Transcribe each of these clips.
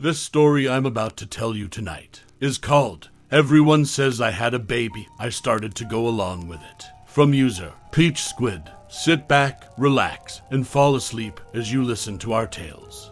This story I'm about to tell you tonight is called Everyone Says I Had a Baby. I started to go along with it. From user Peach Squid. Sit back, relax, and fall asleep as you listen to our tales.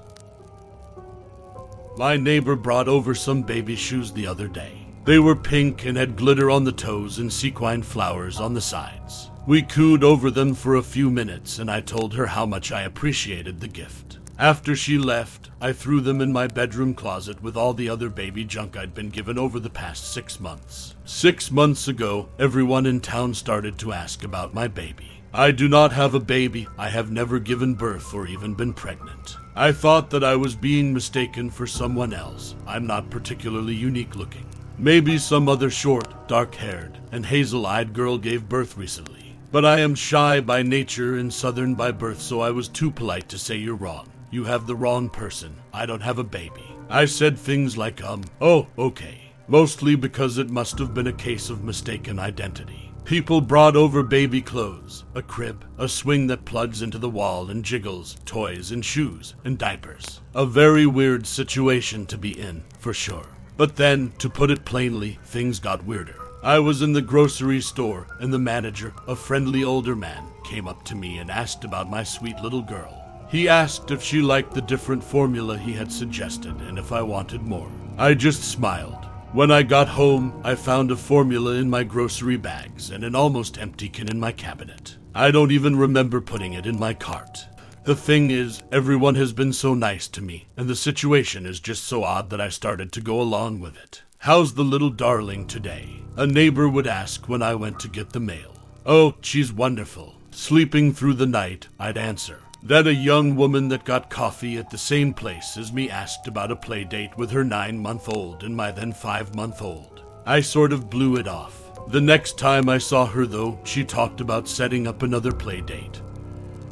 My neighbor brought over some baby shoes the other day. They were pink and had glitter on the toes and sequin flowers on the sides. We cooed over them for a few minutes, and I told her how much I appreciated the gift. After she left, I threw them in my bedroom closet with all the other baby junk I'd been given over the past six months. Six months ago, everyone in town started to ask about my baby. I do not have a baby. I have never given birth or even been pregnant. I thought that I was being mistaken for someone else. I'm not particularly unique looking. Maybe some other short, dark haired, and hazel eyed girl gave birth recently. But I am shy by nature and southern by birth, so I was too polite to say you're wrong. You have the wrong person. I don't have a baby. I said things like, um, oh, okay. Mostly because it must have been a case of mistaken identity. People brought over baby clothes, a crib, a swing that plugs into the wall and jiggles, toys and shoes and diapers. A very weird situation to be in, for sure. But then, to put it plainly, things got weirder. I was in the grocery store, and the manager, a friendly older man, came up to me and asked about my sweet little girl. He asked if she liked the different formula he had suggested and if I wanted more. I just smiled. When I got home, I found a formula in my grocery bags and an almost empty can in my cabinet. I don't even remember putting it in my cart. The thing is, everyone has been so nice to me, and the situation is just so odd that I started to go along with it. How's the little darling today? A neighbor would ask when I went to get the mail. Oh, she's wonderful. Sleeping through the night, I'd answer. Then a young woman that got coffee at the same place as me asked about a play date with her nine month old and my then five month old. I sort of blew it off. The next time I saw her, though, she talked about setting up another play date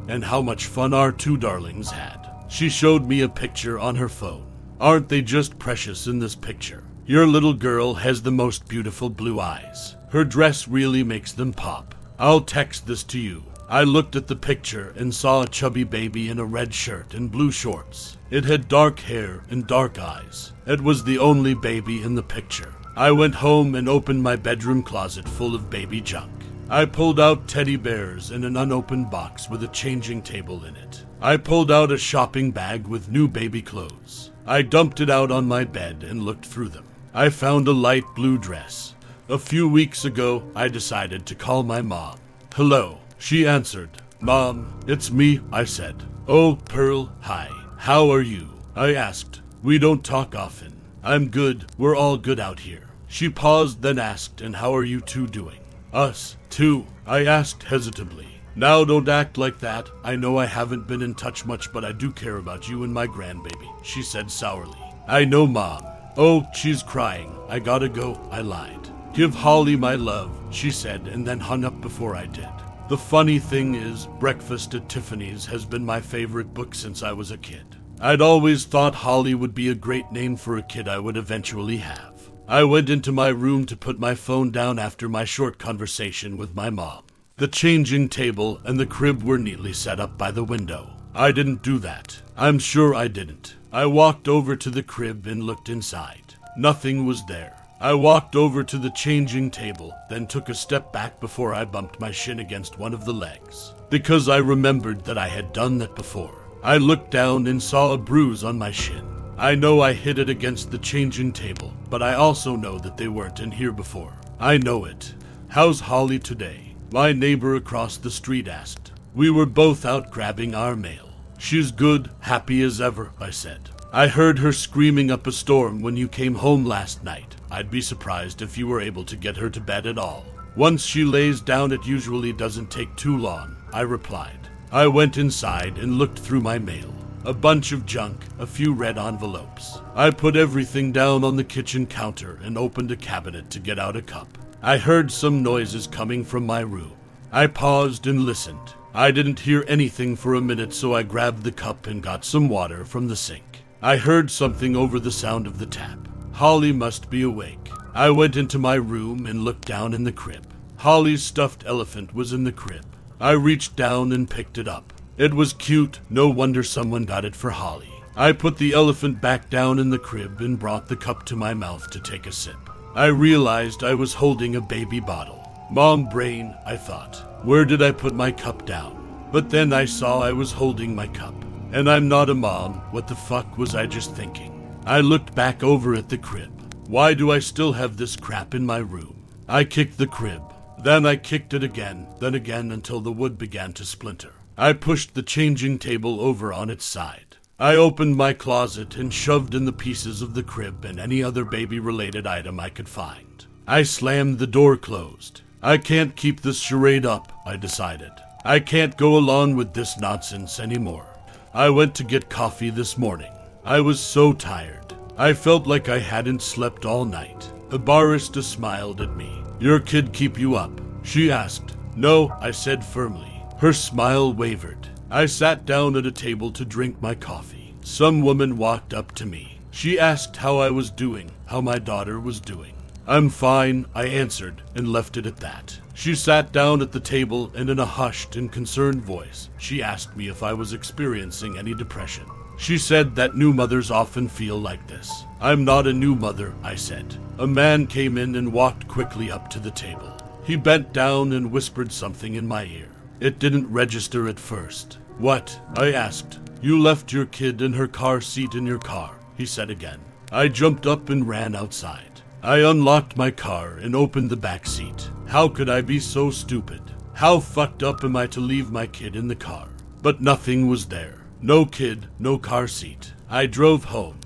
and how much fun our two darlings had. She showed me a picture on her phone. Aren't they just precious in this picture? Your little girl has the most beautiful blue eyes. Her dress really makes them pop. I'll text this to you. I looked at the picture and saw a chubby baby in a red shirt and blue shorts. It had dark hair and dark eyes. It was the only baby in the picture. I went home and opened my bedroom closet full of baby junk. I pulled out teddy bears and an unopened box with a changing table in it. I pulled out a shopping bag with new baby clothes. I dumped it out on my bed and looked through them. I found a light blue dress. A few weeks ago, I decided to call my mom. Hello, she answered, Mom, it's me, I said. Oh, Pearl, hi. How are you? I asked. We don't talk often. I'm good. We're all good out here. She paused, then asked, And how are you two doing? Us, too, I asked hesitantly. Now don't act like that. I know I haven't been in touch much, but I do care about you and my grandbaby, she said sourly. I know, Mom. Oh, she's crying. I gotta go, I lied. Give Holly my love, she said, and then hung up before I did. The funny thing is, Breakfast at Tiffany's has been my favorite book since I was a kid. I'd always thought Holly would be a great name for a kid I would eventually have. I went into my room to put my phone down after my short conversation with my mom. The changing table and the crib were neatly set up by the window. I didn't do that. I'm sure I didn't. I walked over to the crib and looked inside. Nothing was there. I walked over to the changing table, then took a step back before I bumped my shin against one of the legs, because I remembered that I had done that before. I looked down and saw a bruise on my shin. I know I hit it against the changing table, but I also know that they weren't in here before. I know it. How's Holly today? My neighbor across the street asked. We were both out grabbing our mail. She's good, happy as ever, I said. I heard her screaming up a storm when you came home last night. I'd be surprised if you were able to get her to bed at all. Once she lays down, it usually doesn't take too long, I replied. I went inside and looked through my mail. a bunch of junk, a few red envelopes. I put everything down on the kitchen counter and opened a cabinet to get out a cup. I heard some noises coming from my room. I paused and listened. I didn't hear anything for a minute, so I grabbed the cup and got some water from the sink. I heard something over the sound of the tap. Holly must be awake. I went into my room and looked down in the crib. Holly's stuffed elephant was in the crib. I reached down and picked it up. It was cute, no wonder someone got it for Holly. I put the elephant back down in the crib and brought the cup to my mouth to take a sip. I realized I was holding a baby bottle. Mom brain, I thought. Where did I put my cup down? But then I saw I was holding my cup. And I'm not a mom. What the fuck was I just thinking? I looked back over at the crib. Why do I still have this crap in my room? I kicked the crib. Then I kicked it again, then again until the wood began to splinter. I pushed the changing table over on its side. I opened my closet and shoved in the pieces of the crib and any other baby related item I could find. I slammed the door closed. I can't keep this charade up, I decided. I can't go along with this nonsense anymore. I went to get coffee this morning. I was so tired. I felt like I hadn't slept all night. The barista smiled at me. Your kid keep you up? She asked. No, I said firmly. Her smile wavered. I sat down at a table to drink my coffee. Some woman walked up to me. She asked how I was doing, how my daughter was doing. I'm fine, I answered, and left it at that. She sat down at the table, and in a hushed and concerned voice, she asked me if I was experiencing any depression. She said that new mothers often feel like this. I'm not a new mother, I said. A man came in and walked quickly up to the table. He bent down and whispered something in my ear. It didn't register at first. What? I asked. You left your kid in her car seat in your car, he said again. I jumped up and ran outside. I unlocked my car and opened the back seat. How could I be so stupid? How fucked up am I to leave my kid in the car? But nothing was there. No kid, no car seat. I drove home.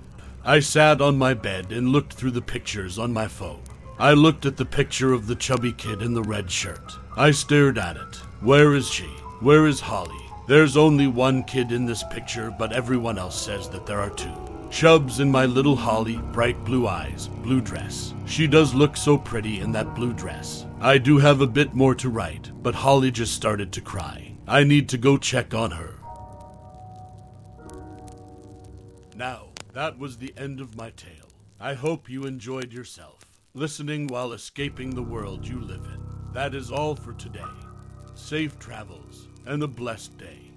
I sat on my bed and looked through the pictures on my phone. I looked at the picture of the chubby kid in the red shirt. I stared at it. Where is she? Where is Holly? There's only one kid in this picture, but everyone else says that there are two. Chubbs and my little Holly, bright blue eyes, blue dress. She does look so pretty in that blue dress. I do have a bit more to write, but Holly just started to cry. I need to go check on her. Now, that was the end of my tale. I hope you enjoyed yourself, listening while escaping the world you live in. That is all for today. Safe travels and a blessed day.